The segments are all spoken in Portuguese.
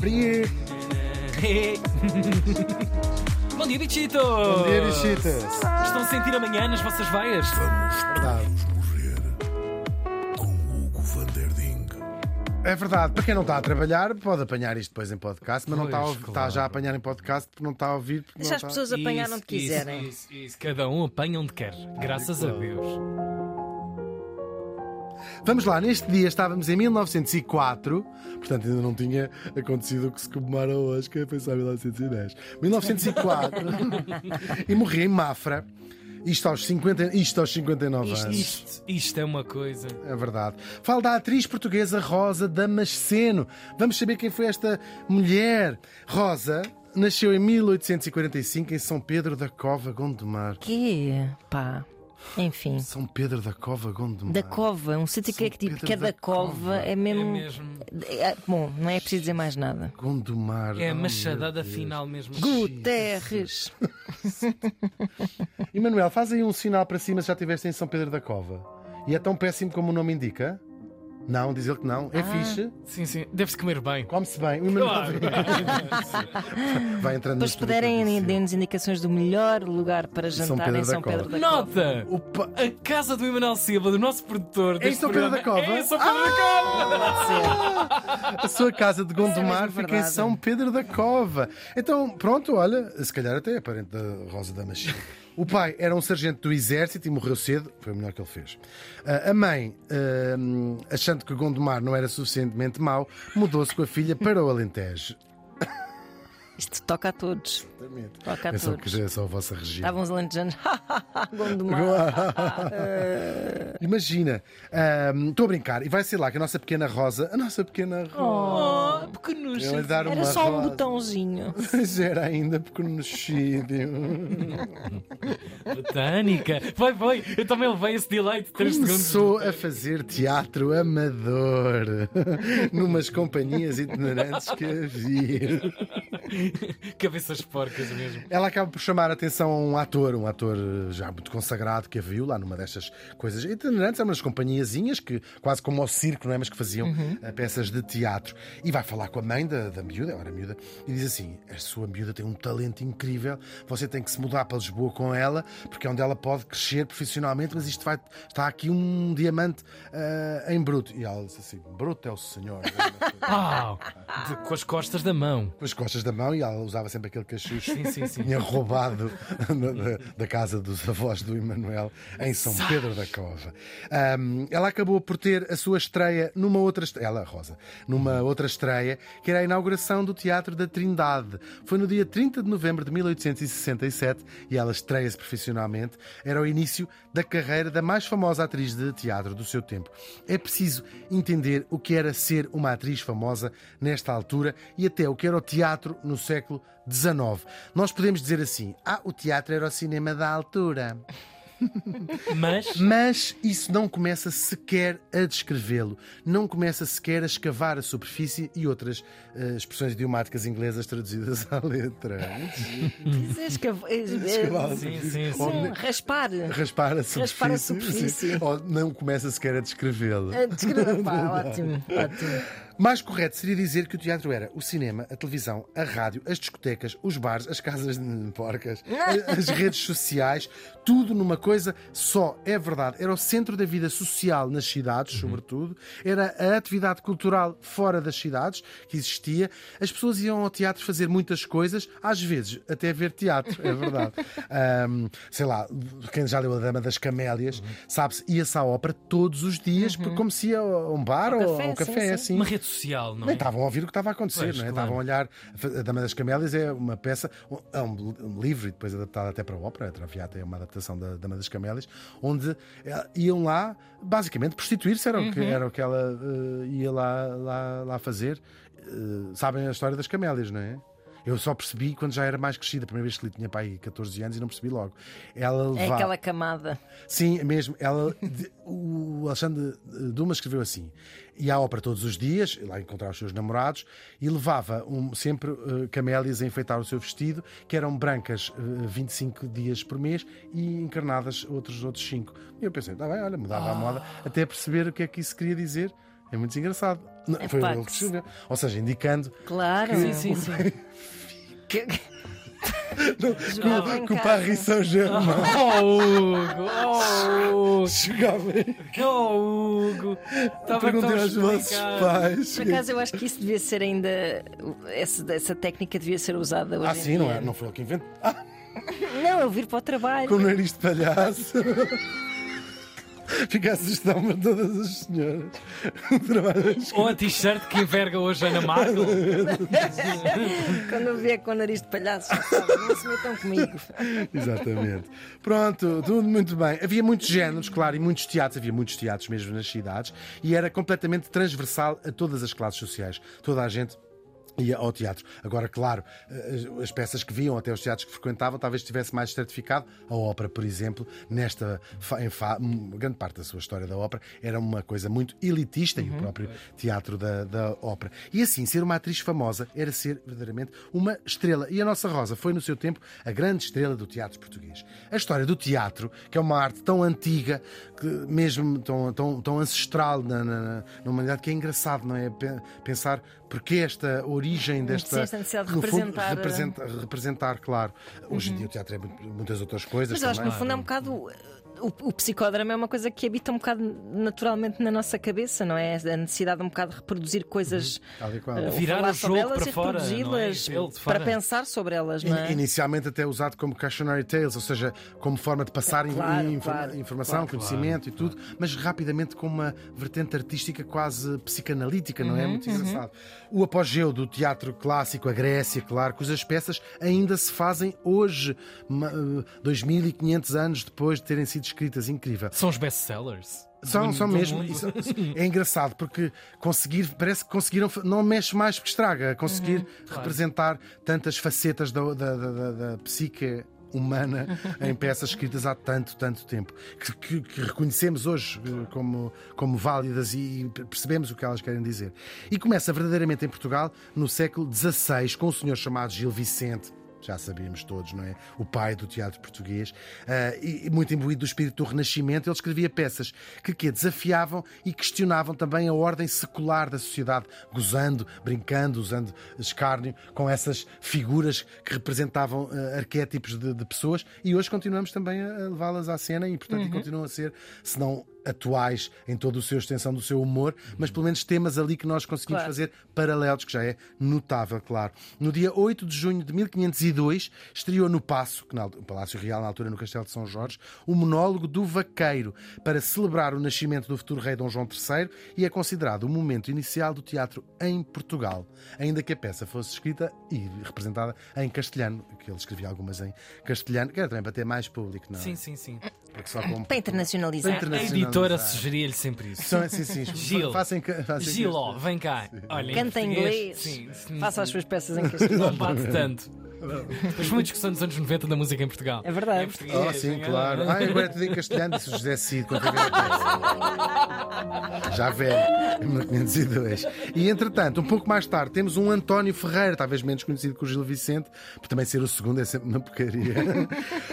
Brie. Bom dia, bichitos! Bom dia, bichitas. Estão a sentir amanhã nas vossas veias? Verdade. morrer com Hugo van der Ding. É verdade. Para quem não está a trabalhar, pode apanhar isto depois em podcast, mas não está, a, Pois, ouvir- claro. está já a apanhar em podcast porque não está a ouvir. porque Deixa não as está- pessoas apanhar onde quiserem. Isso, isso, isso. Cada um apanha onde quer. Graças a Deus. Vamos lá, neste dia estávamos em 1904, portanto ainda não tinha acontecido o que se comemora hoje, que foi só 1910. 1904 e morri em Mafra, isto aos, 50, isto aos 59 Isto, anos. Isto, isto é uma coisa. É verdade. Falo da atriz portuguesa Rosa Damasceno. Vamos saber quem foi esta mulher. Rosa nasceu em 1845 em São Pedro da Cova, Gondomar. Que? Pá. Enfim. São Pedro da Cova, Gondomar. Da cova, um sítio que é que tipo, é da da cova, Cova. é É mesmo. mesmo. é- bom, não é preciso dizer mais nada. Gondomar. É a machadada final mesmo. Guterres! Emanuel, faz aí um sinal para cima se já estiveste em São Pedro da Cova. E é tão péssimo como o nome indica? Não, diz ele que não. É Ah. fixe. Sim, sim. Deve-se comer bem. Come-se bem. O Claro. vai entrando Depois, puderem, deem-nos indicações do melhor lugar para jantar Pedro em da São Cova. Pedro da Cova. Nota! Opa, A casa do Emanuel Silva, do nosso produtor. em deste São Pedro da Cova? É em São Pedro da Cova! A sua casa de Gondomar mesmo fica em. São Pedro da Cova. Então, pronto, olha, se calhar até é parente da Rosa da Machia. O pai era um sargento do exército e morreu cedo, foi o melhor que ele fez. Ah, A mãe, ah, achando que Gondomar não era suficientemente mau, mudou-se com a filha para o Alentejo. Isto toca a todos. Toca a É só todos. que é só a vossa região. Estavam os alentejanos. Gondomar. Imagina, estou a brincar, e vai ser lá que a nossa pequena Rosa, a nossa pequena Rosa, Oh, uma Era só um rosa. botãozinho. Mas era ainda pequenocídio. Botânica. Vai, vai. Eu também levei esse delay de 3 segundos. Começou a fazer teatro amador numas companhias itinerantes que havia. Cabeças porcas mesmo. Ela acaba por chamar a atenção a um ator, um ator já muito consagrado que a viu lá numa destas coisas itinerantes, eram umas companhiazinhas que, quase como ao circo, não é? Mas que faziam eh, peças de teatro. E vai falar com a mãe da, da miúda, ela era miúda, e diz assim: a sua miúda tem um talento incrível, você tem que se mudar para Lisboa com ela, porque é onde ela pode crescer profissionalmente, mas isto vai. Está aqui um diamante eh, em bruto. E ela disse assim: bruto é o senhor. Uau! De- com as costas da mão. com as costas da mão e ela usava sempre aquele cachucho Sim, sim, sim. tinha roubado da, da- casa dos avós do Emanuel em São Pedro da Cova. Ahm, ela acabou por ter a sua estreia numa outra estre- ela, Rosa, numa outra estreia, que era a inauguração do Teatro da Trindade. Foi no dia 30 de novembro de 1867 e ela estreia-se profissionalmente. Era o início da carreira da mais famosa atriz de teatro do seu tempo. É preciso entender o que era ser uma atriz famosa nesta altura e até o que era o teatro no século XIX. Nós podemos dizer assim: ah, o teatro era o cinema da altura. Mas. Mas isso não começa sequer a descrevê-lo, não começa sequer a escavar a superfície e outras eh, expressões idiomáticas inglesas traduzidas à letra. Escava- Escavar a Sim, superfície. sim, sim. Ou raspar. Raspar a superfície. Raspar a superfície. Ou não começa sequer a descrevê-lo. Descreva- pá, ótimo, ótimo. Mais correto seria dizer que o teatro era o cinema, a televisão, a rádio, as discotecas, os bares, as casas de porcas, as redes sociais, tudo numa coisa só. É verdade. Era o centro da vida social nas cidades, sobretudo. Era a atividade cultural fora das cidades que existia. As pessoas iam ao teatro fazer muitas coisas, às vezes até ver teatro, é verdade. Ahm, sei lá, quem já leu A Dama das Camélias, sabe-se, ia-se à ópera todos os dias, porque como se ia a um bar ou café, a um sim, café, sim. assim. Uma rede social, não Nem é? estavam a ouvir o que estava a acontecer, Pois, não é? claro. Estavam a olhar. A Dama das Camélias é uma peça, é um, um livro e depois adaptado até para a ópera. A Traviata é uma adaptação da Dama das Camélias, onde eh, iam lá, basicamente, prostituir-se, era, o que, era o que ela eh, ia lá, lá, lá fazer. Eh, sabem a história das camélias, não é? Eu só percebi quando já era mais crescida. A primeira vez que li tinha pai 14 anos e não percebi logo. Ela É levava... aquela camada. Sim, mesmo. Ela, o Alexandre Dumas escreveu assim: ia à ópera todos os dias, lá encontrar os seus namorados, e levava um- sempre eh, camélias a enfeitar o seu vestido, que eram brancas eh, 25 dias por mês e encarnadas outros outros 5. E eu pensei, tá bem, olha, mudava a moda, até perceber o que é que isso queria dizer. É muito engraçado. Não, É Foi ele que que escreveu. Ou seja, indicando Claro. Sim, sim, sim. Que- que, Jogava o-. Paris Saint-Germain Oh, Hugo! Oh, Hugo! jogava. Oh, Hugo! Estava Perguntei aos vossos pais. Por acaso eu acho que isso devia ser ainda. Essa, essa técnica devia ser usada hoje. Ah, sim, não, é, não foi ele que inventou. Ah, Não, eu vir para o trabalho. com o nariz de palhaço. Fica a para todas as senhoras. Ou a t-shirt que enverga hoje a Ana Marco. Quando eu vier com o nariz de palhaço, sabe, não se metam comigo. Exatamente. Pronto, tudo muito bem. Havia muitos géneros, claro, e muitos teatros, havia muitos teatros mesmo nas cidades, e era completamente transversal a todas as classes sociais. Toda a gente ia ao teatro. Agora, claro, as- as peças que viam, até os teatros que frequentavam, talvez estivesse mais estratificado. A ópera, por exemplo, nesta grande parte da sua história da ópera, era uma coisa muito elitista e o próprio teatro da, da ópera. E assim, ser uma atriz famosa era ser verdadeiramente uma estrela. E a nossa Rosa foi, no seu tempo, a grande estrela do teatro português. A história do teatro, que é uma arte tão antiga, que mesmo tão, tão, tão ancestral na, na, na humanidade, que é engraçado, não é? Pe- Pensar porque esta origem desta. Sim, esta necessidade de no fundo, representar, representa- representar, claro. Hoje em dia o teatro é muitas outras coisas. Mas eu acho que no fundo é um bocado. O, o psicodrama é uma coisa que habita um bocado naturalmente na nossa cabeça, não é? A necessidade um bocado de reproduzir coisas. Qual. eh, Virar falar o sobre jogo elas para e fora, é? De para pensar sobre elas, não é? Inicialmente até usado como cautionary tales, ou seja, como forma de passar in- Claro, in- claro, informação, conhecimento e tudo, mas rapidamente com uma vertente artística quase psicanalítica, não é? Uhum, Muito engraçado. O apogeu do teatro clássico, a Grécia, claro, cujas peças ainda se fazem hoje, ma- eh, 2500 anos depois de terem sido escritas. Incrível. São os best-sellers. São, do- são do mesmo. é engraçado porque conseguir, parece que conseguiram, não mexe mais porque estraga, conseguir representar tantas facetas da, da, da- da- da psique humana em peças escritas há tanto, tanto tempo, que, que- que reconhecemos hoje eh, como, como válidas e percebemos o que elas querem dizer. E começa verdadeiramente em Portugal no século XVI, com um senhor chamado Gil Vicente já sabíamos todos, não é? O pai do teatro português, ah, e muito imbuído do espírito do Renascimento, ele escrevia peças que, que desafiavam e questionavam também a ordem secular da sociedade, gozando, brincando, usando escárnio com essas figuras que representavam ah, arquétipos de, de pessoas, e hoje continuamos também a levá-las à cena e, portanto, e continuam a ser, se não atuais em toda a sua extensão do seu humor, mas pelo menos temas ali que nós conseguimos Claro. fazer paralelos, que já é notável, claro. No dia 8 de junho de 1502, estreou no Paço, que na, Palácio Real, na altura no Castelo de São Jorge, o monólogo do Vaqueiro, para celebrar o nascimento do futuro rei Dom João III e é considerado o momento inicial do teatro em Portugal, ainda que a peça fosse escrita e representada em castelhano, que ele escrevia algumas em castelhano, que era também para ter mais público, não é? Sim, sim, sim. Porque só com... Para internacionalizar. Para A internacionalizar. editora sugeria-lhe sempre isso. São, sim, sim, Gil. Façam, façam Gil, ó, vem cá. Olha, Canta em inglês. Sim, sim, Faça as suas peças em castelhano. Não bate tanto. Mas foi uma discussão dos anos 90 da música em Portugal. É verdade. Em português, Oh, sim, em- claro. Ah, agora é tudo em castelhano, disse o José Cid, quando. Já velho, em 1502. E entretanto, um pouco mais tarde, temos um António Ferreira, talvez menos conhecido que o Gil Vicente, por também ser o segundo é sempre uma porcaria.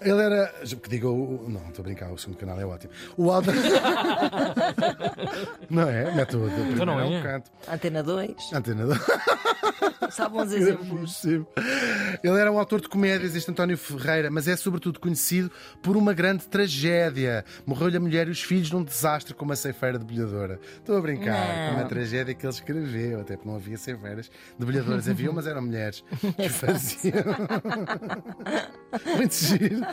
Ele era. Que diga o. Não, estou a brincar, o segundo canal é ótimo. O Alda. Não é? Mete o do primeiro não é é? um canto. Antena 2. Antena 2. Sabe uns exemplos. Ele era um autor de comédias, este António Ferreira, mas é sobretudo conhecido por uma grande tragédia. Morreu-lhe a mulher e os filhos num desastre com uma ceifeira debulhadora. Estou a brincar, Não. uma tragédia que ele escreveu, até porque não havia ceifeiras debulhadoras. Havia, mas eram mulheres que faziam. Muito giro.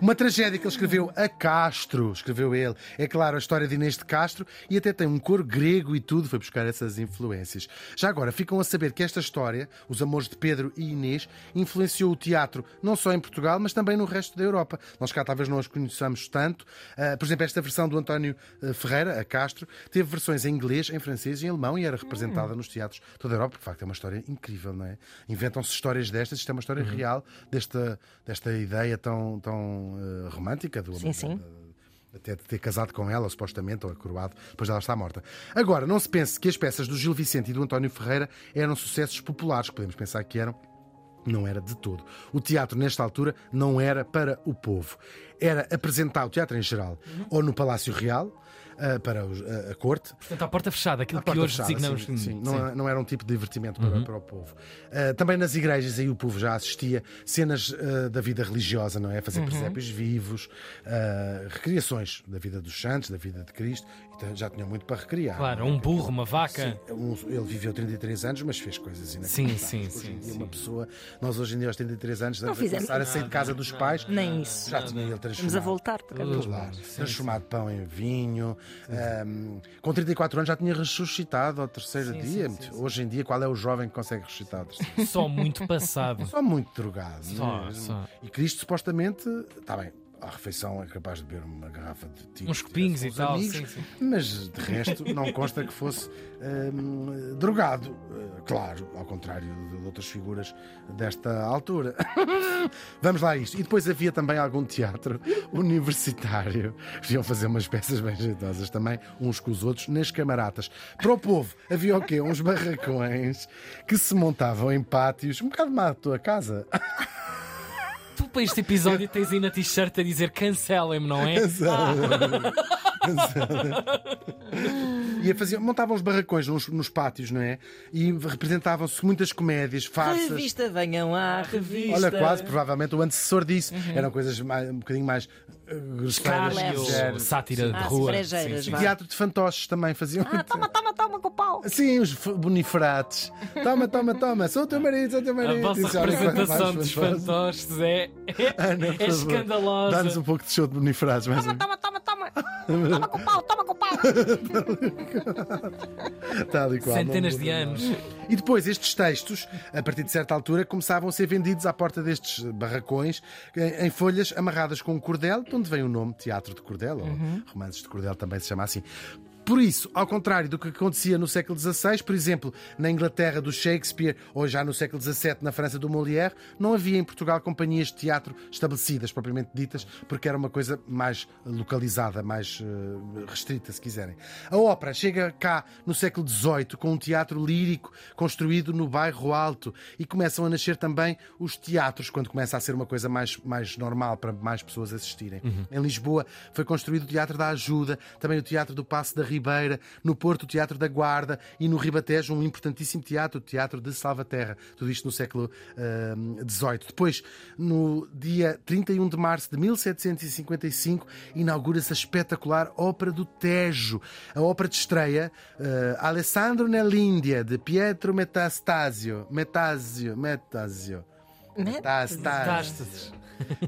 Uma tragédia que ele escreveu a Castro, escreveu ele. É claro, a história de Inês de Castro e até tem um coro grego e tudo, foi buscar essas influências. Já agora, ficam a saber que esta história, Os Amores de Pedro e Inês, influenciou o teatro não só em Portugal, mas também no resto da Europa. Nós cá talvez não as conheçamos tanto. Ah, por exemplo, esta versão do António ah, Ferreira, a Castro, teve versões em inglês, em francês e em alemão e era representada nos teatros de toda a Europa, de facto é uma história incrível, não é? Inventam-se histórias destas, isto é uma história real desta, desta ideia tão, tão ah, romântica do Sim, sim. Até de ter casado com ela, supostamente, ou acoroado, depois dela estar morta. Agora, não se pense que as peças do Gil Vicente e do António Ferreira eram sucessos populares, podemos pensar que eram. Não era de todo. O teatro, nesta altura, não era para o povo. Era apresentar o teatro em geral, ou no Palácio Real, ah, para os- a, a corte. Portanto, à porta fechada, aquilo À que porta hoje fechada, designamos. sim, sim. Sim. Não, não era um tipo de divertimento Uhum. para, para o povo. Ah, também nas igrejas aí o povo já assistia cenas ah, da vida religiosa, não é? Fazer Uhum. presépios vivos, recriações da vida dos santos, da vida de Cristo. Então, já tinham muito para recriar. Claro, um burro, uma vaca. Um- ele viveu 33 anos, mas fez coisas Sim, inacreditáveis. sim, Hoje sim, em dia, sim. uma pessoa, nós hoje em dia aos 33 anos, estamos a fizemos começar a sair de casa dos pais. Nem isso. Já tinha ele Vamos a transformado. voltar. por causa Tudo. Claro, Sim, transformado pão em vinho. Ahm, com 34 anos já tinha ressuscitado ao terceiro Sim, dia. sim, sim, sim. Hoje em dia, qual é o jovem que consegue ressuscitar ao terceiro? Só muito passado. Só muito drogado. Só, é mesmo? só. E Cristo supostamente, está bem, à refeição é capaz de beber uma garrafa de tinto. Uns copinhos e tal, amigos, sim, sim. Mas de resto não consta que fosse ahm, drogado. Ah, claro, ao contrário de, outras figuras desta altura. Vamos lá a isto. E depois havia também algum teatro universitário. Podiam fazer umas peças bem jeitosas também, uns com os outros, nas camaratas. Para o povo, havia o quê? Uns barracões que se montavam em pátios, um bocado má a tua casa. Tu, para este episódio, tens aí na t-shirt a dizer cancelem-me, não é? E faziam, montavam os barracões nos, nos pátios, não é? E representavam-se muitas comédias, farsas. Revista, venham à revista. Olha, quase, provavelmente o antecessor disso. Eram coisas mais- um bocadinho mais uh, grosseiras. Ligeras. sátira de Ah, rua. brejeiras, Sim, sim. teatro de fantoches também faziam. Ah, toma, toma, toma com o pau. Sim, os boniferates. Toma, toma, toma. Sou o teu marido, sou o teu A marido. vossa Isso, olha, representação dos fantoches. é, Ana, é escandalosa. Dá-nos um pouco de show de um. Toma, toma, toma. Toma com o pau, toma com o pau. Tal e qual, Centenas de anos. E depois estes textos, a partir de certa altura, começavam a ser vendidos à porta destes barracões em em folhas amarradas com um cordel, de onde vem o nome Teatro de Cordel, ou Romances de Cordel também se chama assim. Por isso, ao contrário do que acontecia no século XVI, por exemplo, na Inglaterra do Shakespeare ou já no século XVII na França do Molière, não havia em Portugal companhias de teatro estabelecidas, propriamente ditas, porque era uma coisa mais localizada, mais eh, restrita, se quiserem. A ópera chega cá no século XVIII com um teatro lírico construído no bairro Alto e começam a nascer também os teatros, quando começa a ser uma coisa mais, mais normal para mais pessoas assistirem. Em Lisboa foi construído o Teatro da Ajuda, também o Teatro do Passo da Ribeira, no Porto o Teatro da Guarda e no Ribatejo um importantíssimo teatro, o Teatro de Salvaterra. Tudo isto no século XVIII. Depois, no dia 31 de março de 1755, inaugura-se a espetacular Ópera do Tejo. A ópera de estreia, eh, Alessandro nell'India, de Pietro Metastasio. Metasio. Metastasio. Metástases.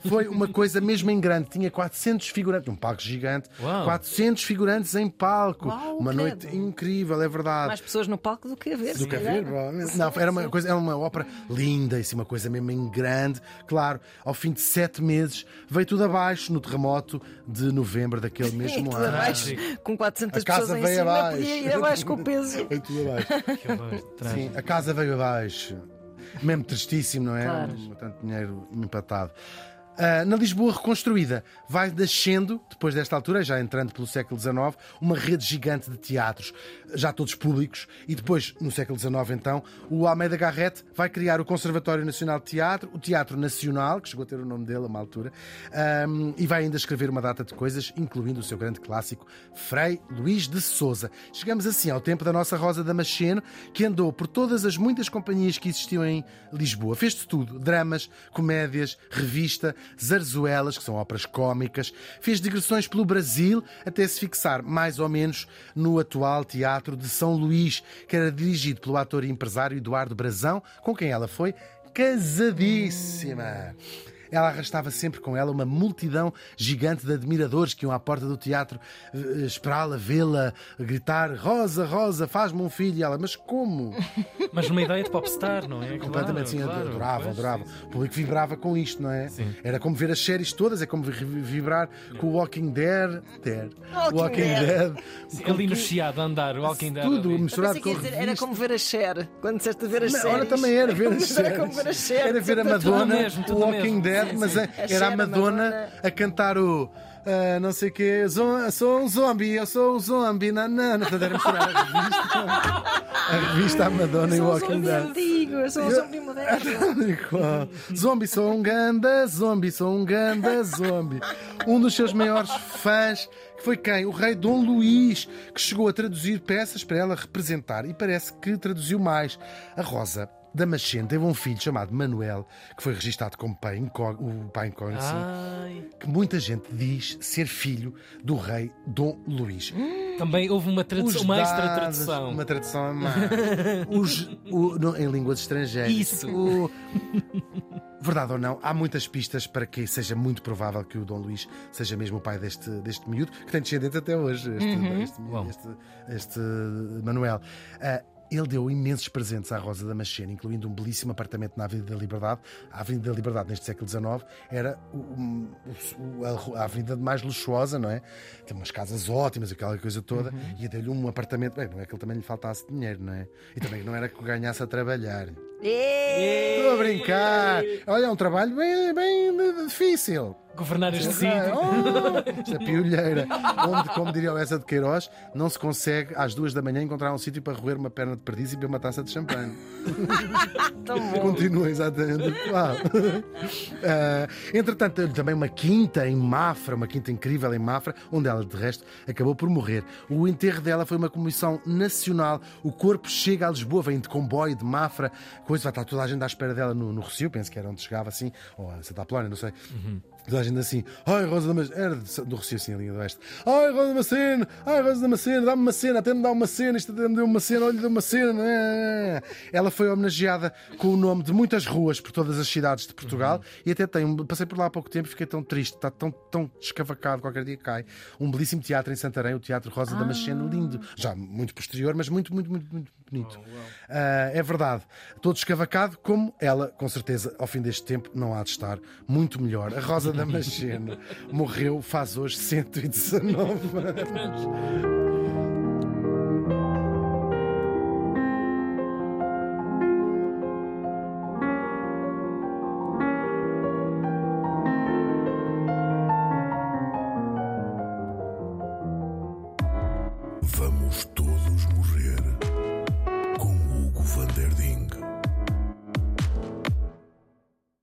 Foi uma coisa mesmo em grande. Tinha 400 figurantes, um palco gigante, Uau. 400 figurantes em palco. Uau, uma credo. noite incrível, é verdade. Mais pessoas no palco do que a ver. Do que a ver, provavelmente. Não, era uma, coisa, era uma ópera linda, assim, uma coisa mesmo em grande. Claro, ao fim de sete meses veio tudo abaixo no terremoto de novembro daquele mesmo Tudo ano. abaixo, com 400 A casa pessoas em cima, abaixo. podia ir abaixo com o peso. Veio tudo abaixo. Sim, a casa veio abaixo. Mesmo tristíssimo, não é? Claro. Um, Tanto dinheiro empatado. Ah, na Lisboa reconstruída, vai nascendo, depois desta altura, já entrando pelo século XIX, uma rede gigante de teatros, já todos públicos, e depois, no século XIX, então, o Almeida Garrett vai criar o Conservatório Nacional de Teatro, o Teatro Nacional, que chegou a ter o nome dele a uma altura, ahm, e vai ainda escrever uma data de coisas, incluindo o seu grande clássico, Frei Luís de Souza. Chegamos assim ao tempo da nossa Rosa Damasceno, que andou por todas as muitas companhias que existiam em Lisboa. Fez de tudo: dramas, comédias, revista, zarzuelas, que são óperas cómicas. Fez digressões pelo Brasil até se fixar mais ou menos no atual Teatro de São Luís, que era dirigido pelo ator e empresário Eduardo Brazão, com quem ela foi casadíssima. Ela arrastava sempre com ela uma multidão gigante de admiradores que iam à porta do teatro eh, esperá-la, vê-la, gritar: Rosa, Rosa, faz-me um filho. E ela, mas como? Mas numa ideia de popstar, não é? Completamente sim, claro, claro. adoravam, Pois, adoravam. sim, sim. O público vibrava com isto, não é? Sim. Era como ver as séries todas, é como vi- vibrar com o Walking Dead. Dead. Walking Walking Dead. Dead. Sim, Ali no Chiado a andar, o Walking Dead. Tudo ali. misturado com dizer, era como ver a Cher. Quando disseste ver as séries. Ora, também era ver as Era como ver a séries. Cher. Era ver a Tudo Madonna, mesmo, tudo o Walking mesmo. Dead, Sim, mas a- A era a Madonna Madonna. a cantar o. ah, não sei o quê, sou um zombie, eu sou um zombie, nanana. Portanto, era misturar a revista, a revista, a Madonna e Walking Dead. comigo, eu sou um zombi moderno. Zombie, sou um ganda, zombie, sou um ganda, zombie. Um dos seus maiores fãs, que foi quem? O rei Dom Luís, que chegou a traduzir peças para ela representar e parece que traduziu mais. A Rosa Damasceno teve um filho chamado Manuel, que foi registado como pai o pai incógnito, sim, que muita gente diz ser filho do rei Dom Luís. Também houve uma, tradução, uma extra tradução. Uma tradução a mais. Os- o- no- em línguas estrangeiras. Isso. O- Verdade ou não, há muitas pistas para que seja muito provável que o Dom Luís seja mesmo o pai deste, deste miúdo, que tem descendente até hoje, este, Uhum. este, este, este Manuel. Ah, ele deu imensos presentes à Rosa Damasceno, incluindo um belíssimo apartamento na Avenida da Liberdade. A Avenida da Liberdade, neste século XIX, era o- o- a avenida mais luxuosa, não é? Tem umas casas ótimas, aquela coisa toda, Uhum. e deu-lhe um apartamento. Bem, não é que ele também lhe faltasse dinheiro, não é? E também não era que o ganhasse a trabalhar. Estou a brincar! Olha, é um trabalho bem, bem difícil. Governar este sítio. Oh, esta piolheira. Onde, como diria o Essa de Queiroz, não se consegue às duas da manhã encontrar um sítio para roer uma perna de perdiz e beber uma taça de champanhe. Continua exatamente. Ah, entretanto, teve também uma quinta em Mafra, uma quinta incrível em Mafra, onde ela, de resto, acabou por morrer. O enterro dela foi uma comissão nacional. O corpo chega a Lisboa, vem de comboio de Mafra, coisa, vai estar toda a gente à espera dela no, no Recio, penso que era onde chegava assim, ou a Santa não sei. Toda a gente assim, ai Rosa Damasceno, era de- do assim, a linha do Oeste. Ai Rosa Damasceno, ai Rosa Damasceno, dá-me uma cena, até me dá uma cena, isto até me deu uma cena, olha, deu uma cena. não é? Ela foi homenageada com o nome de muitas ruas por todas as cidades de Portugal e até tem, passei por lá há pouco tempo e fiquei tão triste, está tão, tão escavacado, qualquer dia cai. Um belíssimo teatro em Santarém, o Teatro Rosa Damasceno, lindo, já muito posterior, mas muito, muito, muito, muito bonito. Ah, é verdade, todo escavacado, como ela, com certeza, ao fim deste tempo, não há de estar muito melhor. A Rosa Damasceno morreu faz hoje 119 anos.